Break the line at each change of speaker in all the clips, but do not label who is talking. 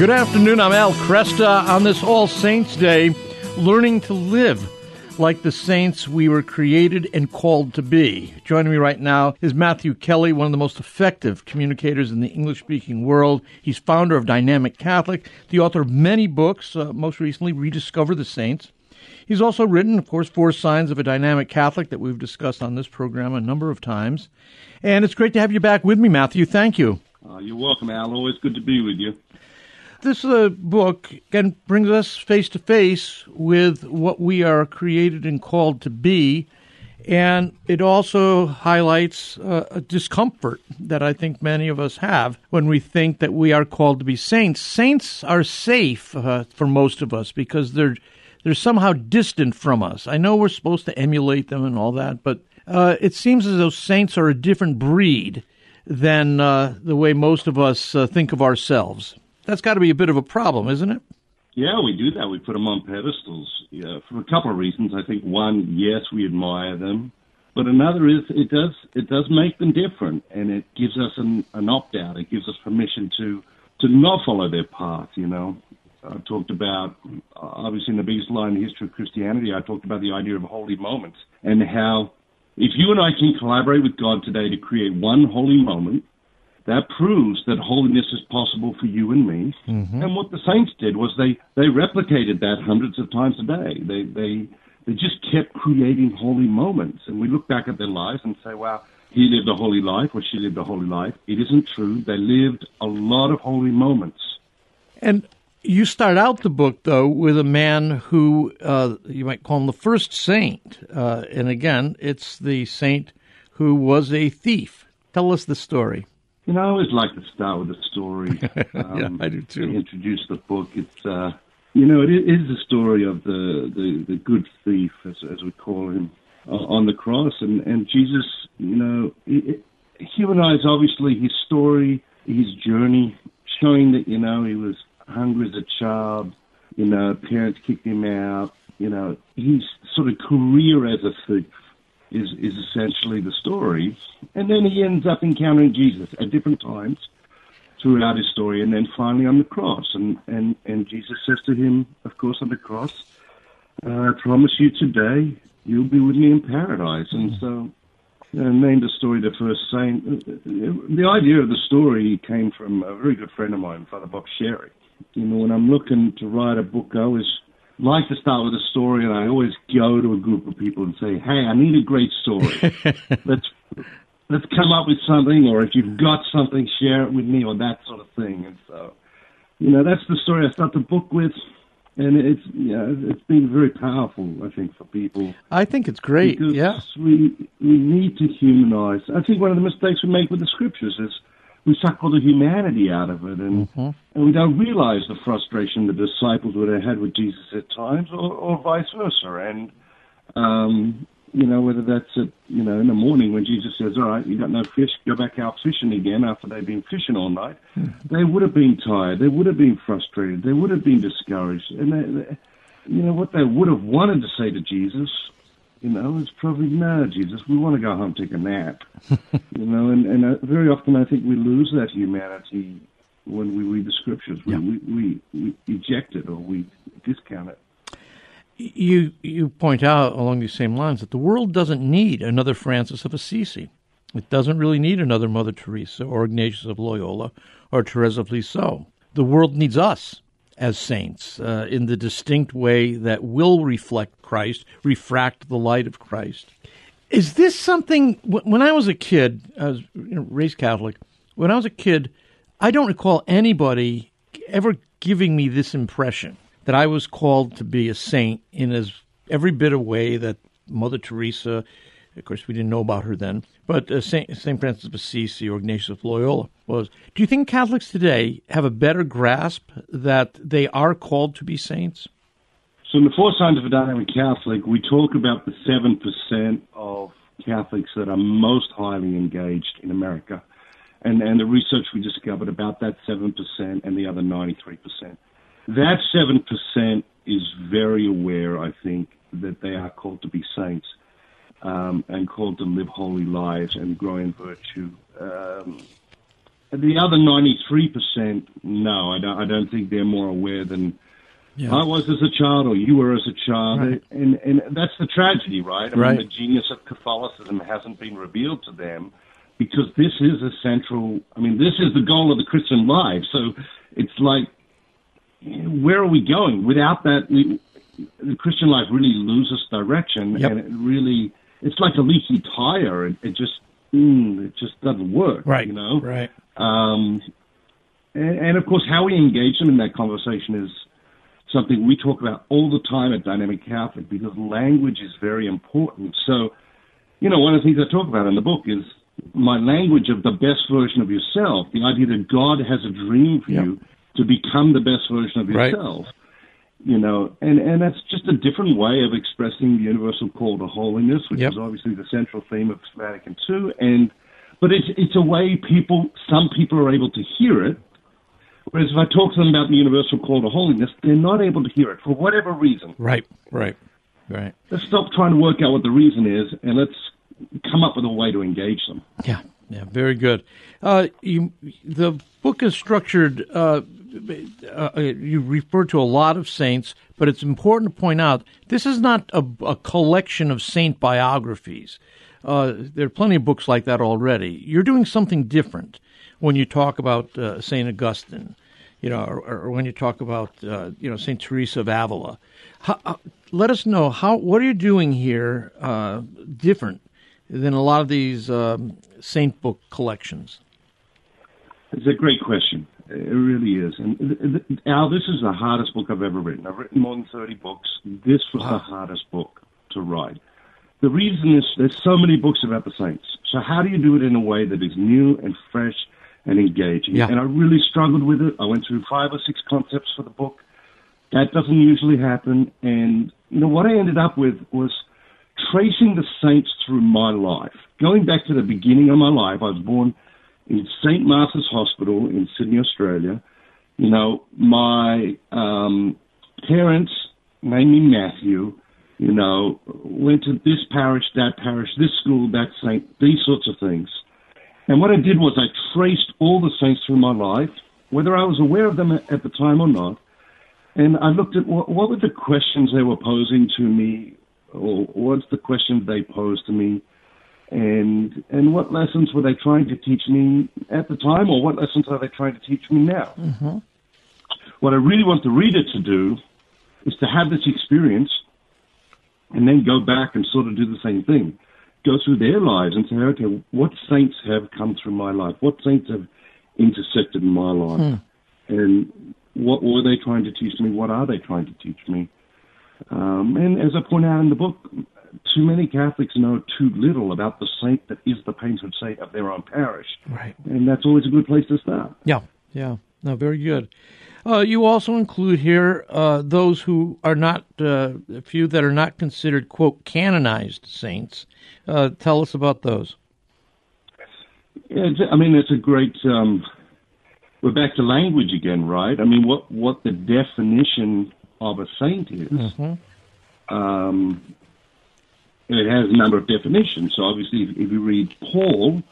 Good afternoon. I'm Al Kresta on this All Saints Day, learning to live like the saints we were created and called to be. Joining me right now is Matthew Kelly, one of the most effective communicators in the English speaking world. He's founder of Dynamic Catholic, the author of many books, uh, most recently, Rediscover the Saints. He's also written, of course, Four Signs of a Dynamic Catholic that we've discussed on this program a number of times. And it's great to have you back with me, Matthew. Thank you.
Uh, you're welcome, Al. Always good to be with you.
This uh, book again brings us face to face with what we are created and called to be, and it also highlights uh, a discomfort that I think many of us have when we think that we are called to be saints. Saints are safe uh, for most of us because they're they're somehow distant from us. I know we're supposed to emulate them and all that, but uh, it seems as though saints are a different breed than uh, the way most of us uh, think of ourselves. That's got to be a bit of a problem, isn't it?
Yeah, we do that. We put them on pedestals yeah, for a couple of reasons. I think one, yes, we admire them, but another is it does it does make them different, and it gives us an, an opt out. It gives us permission to to not follow their path. You know, I talked about obviously in the Biggest Lie in the history of Christianity. I talked about the idea of holy moments and how if you and I can collaborate with God today to create one holy moment that proves that holiness is possible for you and me. Mm-hmm. And what the saints did was they, they replicated that hundreds of times a day. They, they, they just kept creating holy moments. And we look back at their lives and say, wow, he lived a holy life or she lived a holy life. It isn't true. They lived a lot of holy moments.
And you start out the book, though, with a man who uh, you might call him the first saint. Uh, and again, it's the saint who was a thief. Tell us the story.
You know, I always like to start with a story.
Um, yeah, I do too.
To introduce the book. It's, uh, you know, it is the story of the, the, the good thief, as, as we call him, uh, on the cross. And, and Jesus, you know, it, it humanized obviously his story, his journey, showing that, you know, he was hungry as a child, you know, parents kicked him out, you know, his sort of career as a thief is, is essentially the story. And then he ends up encountering Jesus at different times throughout his story, and then finally on the cross. And, and, and Jesus says to him, of course, on the cross, uh, I promise you today you'll be with me in paradise. And so uh, named the story the first saint. The idea of the story came from a very good friend of mine, Father Bob Sherry. You know, when I'm looking to write a book, I always like to start with a story, and I always go to a group of people and say, "Hey, I need a great story. let's let's come up with something, or if you've got something, share it with me, or that sort of thing." And so, you know, that's the story I start the book with, and it's yeah, it's been very powerful, I think, for people.
I think it's great. Yeah,
we we need to humanize. I think one of the mistakes we make with the scriptures is we suck all the humanity out of it, and mm-hmm. and we don't realize the frustration the disciples would have had with Jesus at times, or, or vice versa. And um, you know whether that's at you know in the morning when Jesus says, "All right, you got no fish, go back out fishing again." After they've been fishing all night, mm-hmm. they would have been tired, they would have been frustrated, they would have been discouraged, and they, they, you know what they would have wanted to say to Jesus you know, it's probably no, Jesus. We want to go home, take a nap. you know, and and uh, very often I think we lose that humanity when we read the scriptures. We, yeah. we, we, we eject it or we discount it.
You you point out along these same lines that the world doesn't need another Francis of Assisi. It doesn't really need another Mother Teresa or Ignatius of Loyola or Teresa of Lisieux. The world needs us as saints uh, in the distinct way that will reflect Christ, refract the light of Christ. Is this something? When I was a kid, I was raised Catholic. When I was a kid, I don't recall anybody ever giving me this impression that I was called to be a saint in as every bit of way that Mother Teresa of course, we didn't know about her then. But uh, St. St. Francis of Assisi or Ignatius of Loyola was. Do you think Catholics today have a better grasp that they are called to be saints?
So, in the Four Signs of a Dynamic Catholic, we talk about the 7% of Catholics that are most highly engaged in America. And, and the research we discovered about that 7% and the other 93%. That 7% is very aware, I think, that they are called to be saints um, and called to live holy lives and grow in virtue. Um, the other 93%, no, I don't, I don't think they're more aware than yeah. I was as a child or you were as a child. Right. And, and that's the tragedy, right? I
right.
mean, the genius of Catholicism hasn't been revealed to them because this is a central, I mean, this is the goal of the Christian life. So it's like, where are we going? Without that, we, the Christian life really loses direction
yep.
and it really, it's like a leaky tire. It, it just, mm, it just doesn't work.
Right.
You know?
Right.
Um, and, and, of course, how we engage them in that conversation is something we talk about all the time at Dynamic Catholic because language is very important. So, you know, one of the things I talk about in the book is my language of the best version of yourself, the idea that God has a dream for yep. you to become the best version of yourself. Right. You know, and, and that's just a different way of expressing the universal call to holiness, which yep. is obviously the central theme of Vatican II. And but it's it's a way people some people are able to hear it, whereas if I talk to them about the universal call to holiness, they're not able to hear it for whatever reason.
Right, right, right.
Let's stop trying to work out what the reason is, and let's come up with a way to engage them.
Yeah, yeah, very good. Uh, you, the book is structured. Uh, uh, you refer to a lot of saints, but it's important to point out this is not a, a collection of saint biographies. Uh, there are plenty of books like that already. You're doing something different when you talk about uh, Saint Augustine, you know, or, or, when you talk about uh, you know Saint Teresa of Avila. How, uh, let us know how what are you doing here different than a lot of these um, saint book collections.
It's a great question. It really is. And Al, this is the hardest book I've ever written. I've written more than 30 books. This was wow. the hardest book to write. The reason is there's so many books about the saints. So how do you do it in a way that is new and fresh and engaging?
Yeah.
And I really struggled with it. I went through five or six concepts for the book. That doesn't usually happen. And you know what I ended up with was tracing the saints through my life. Going back to the beginning of my life, I was born in St. Martha's Hospital in Sydney, Australia. You know, my um, parents named me Matthew you know, went to this parish, that parish, this school, that saint, these sorts of things. And what I did was I traced all the saints through my life, whether I was aware of them at the time or not. And I looked at what, what were the questions they were posing to me, or what's the questions they posed to me, and and what lessons were they trying to teach me at the time, or what lessons are they trying to teach me now?
Mm-hmm.
What I really want the reader to do is to have this experience and then go back and sort of do the same thing. Go through their lives and say, okay, what saints have come through my life? What saints have intersected in my life? Hmm. And what were they trying to teach me? What are they trying to teach me? Um, and as I point out in the book, too many Catholics know too little about the saint that is the patron saint of their own parish.
Right.
And that's always a good place to start.
Yeah, yeah. No, very good. Uh, you also include here uh, those who are not, uh, a few that are not considered, quote, canonized saints. Uh, tell us about those.
Yeah, I mean, it's a great. Um, we're back to language again, right? I mean, what, what the definition of a saint is.
Mm-hmm.
Um, it has a number of definitions. So, obviously, if, if you read Paul,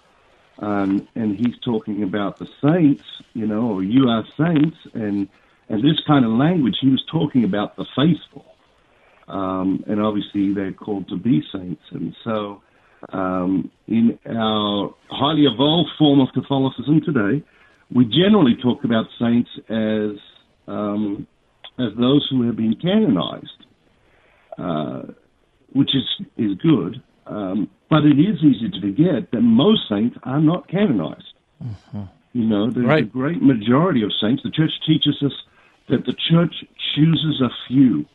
um, and he's talking about the saints, you know, or you are saints, and and this kind of language. He was talking about the faithful, um, and obviously they're called to be saints. And so, um, in our highly evolved form of Catholicism today, we generally talk about saints as um, as those who have been canonized, uh, which is is good. Um, but it is easy to forget that most saints are not canonized.
Mm-hmm.
You know, there's
right.
a great majority of saints. The church teaches us that the church chooses a few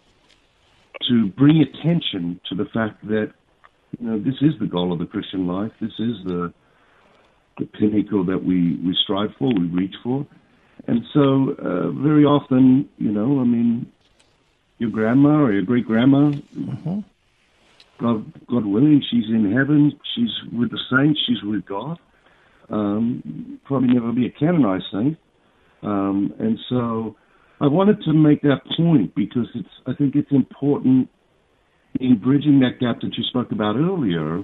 to bring attention to the fact that you know this is the goal of the Christian life. This is the the pinnacle that we, we strive for, we reach for. And so, uh, very often, you know, I mean, your grandma or your great grandma
mm-hmm.
God, God willing, she's in heaven. She's with the saints. She's with God. Um, probably never be a canonized saint. Um, and so I wanted to make that point because it's, I think it's important in bridging that gap that you spoke about earlier,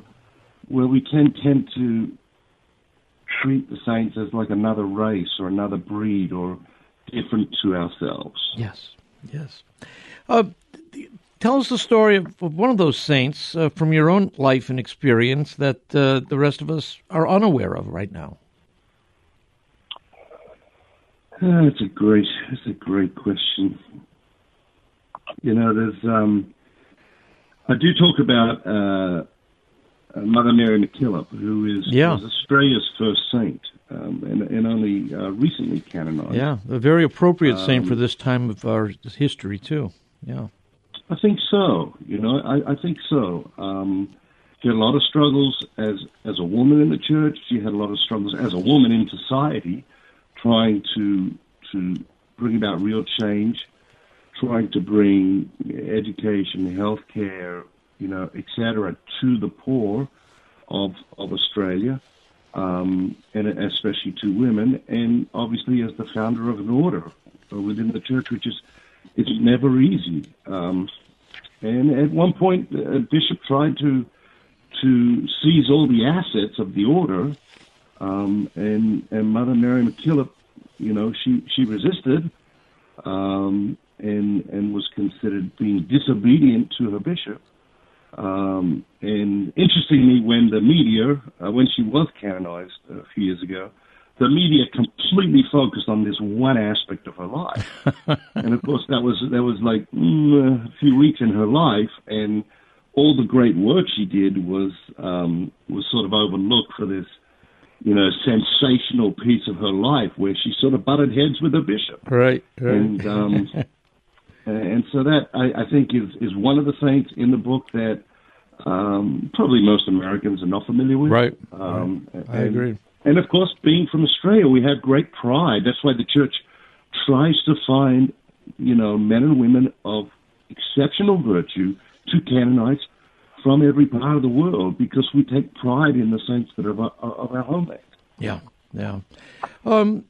where we can tend to treat the saints as like another race or another breed or different to ourselves.
Yes, yes. Uh, tell us the story of, of one of those saints uh, from your own life and experience that uh, the rest of us are unaware of right now.
Uh, it's a great, it's a great question. You know, there's, um, I do talk about uh, uh, Mother Mary MacKillop, who is
yeah.
Australia's first saint, um, and, and, only uh, recently canonized.
Yeah, a very appropriate um, saint for this time of our history too. Yeah,
I think so. You know, I, I think so. Um, she had a lot of struggles as as a woman in the church. She had a lot of struggles as a woman in society, trying to to bring about real change, trying to bring education, healthcare, you know, etc., to the poor of of Australia, um, and especially to women, and obviously as the founder of an order within the church, which is it's never easy. Um, and at one point, a bishop tried to to seize all the assets of the order, um, and and Mother Mary MacKillop, you know, she she resisted, um, and and was considered being disobedient to her bishop. Um, and interestingly, when the media, uh, when she was canonized a few years ago, the media completely focused on this one aspect of her life. and of course, that was that was like mm, a few weeks in her life, and all the great work she did was um, was sort of overlooked for this, you know, sensational piece of her life where she sort of butted heads with her bishop.
Right. right.
And um, and so that I, I think is is one of the saints in the book that um, probably most Americans are not familiar with.
Right.
Um,
right. I and, agree.
And of course, being from Australia, we have great pride. That's why the church tries to find, you know, men and women of exceptional virtue to canonize from every part of the world because we take pride in the saints that are of our, of our homeland.
Yeah, yeah. Um,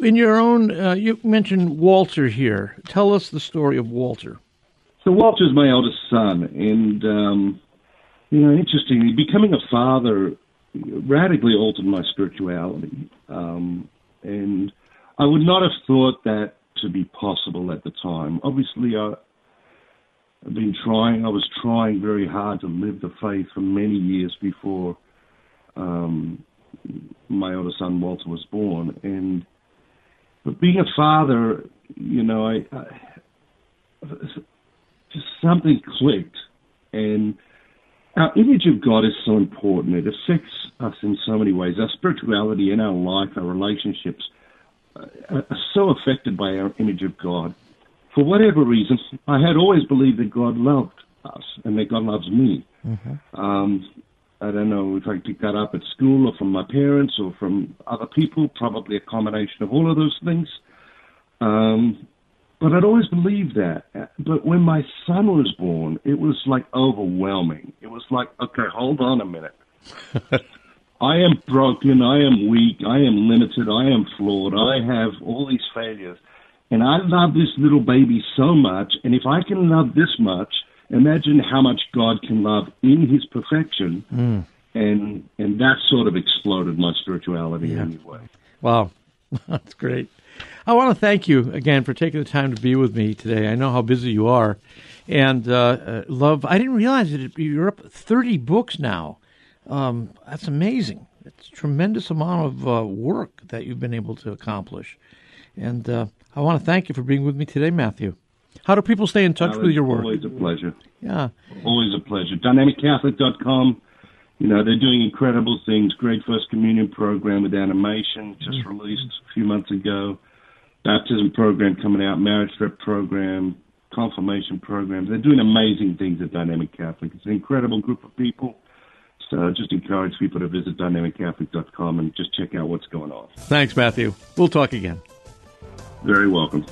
in your own, uh, you mentioned Walter here. Tell us the story of Walter.
So Walter's my eldest son, and um, you know, interestingly, becoming a father radically altered my spirituality, um, and I would not have thought that to be possible at the time. Obviously, I, I've been trying. I was trying very hard to live the faith for many years before um, my older son Walter was born, and but being a father, you know, I, I just something clicked, and our image of God is so important. It affects us in so many ways. Our spirituality in our life, our relationships, uh, are so affected by our image of God. For whatever reason, I had always believed that God loved us and that God loves me. Mm-hmm. Um, I don't know if I picked that up at school or from my parents or from other people, probably a combination of all of those things. Um, but I'd always believed that. But when my son was born, it was like overwhelming. It was like, okay, hold on a minute. I am broken. I am weak. I am limited. I am flawed. I have all these failures. And I love this little baby so much. And if I can love this much, imagine how much God can love in His perfection, mm. and and that sort of exploded my spirituality yeah. anyway.
Wow, that's great. I want to thank you again for taking the time to be with me today. I know how busy you are, and uh, uh, love. I didn't realize that you're up thirty books now. Um, that's amazing. It's a tremendous amount of uh, work that you've been able to accomplish, and uh, I want to thank you for being with me today, Matthew. How do people stay in touch with your work?
Always a pleasure.
Yeah.
Always a pleasure. DynamicCatholic.com. You know, they're doing incredible things. Great First Communion program with animation, just mm-hmm. released a few months ago. Baptism program coming out, marriage prep program, confirmation program. They're doing amazing things at Dynamic Catholic. It's an incredible group of people. So just encourage people to visit dynamiccatholic.com and just check out what's going on.
Thanks, Matthew. We'll talk again.
Very welcome.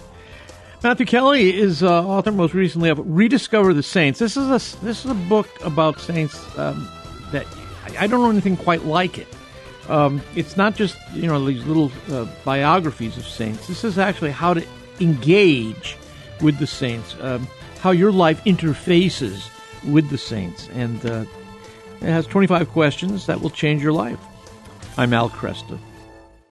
Matthew Kelly is uh, author most recently of "Rediscover the Saints." This is a this is a book about saints um, that I don't know anything quite like it. Um, it's not just you know these little uh, biographies of saints. This is actually how to engage with the saints, um, how your life interfaces with the saints, and uh, it has 25 questions that will change your life. I'm Al Kresta.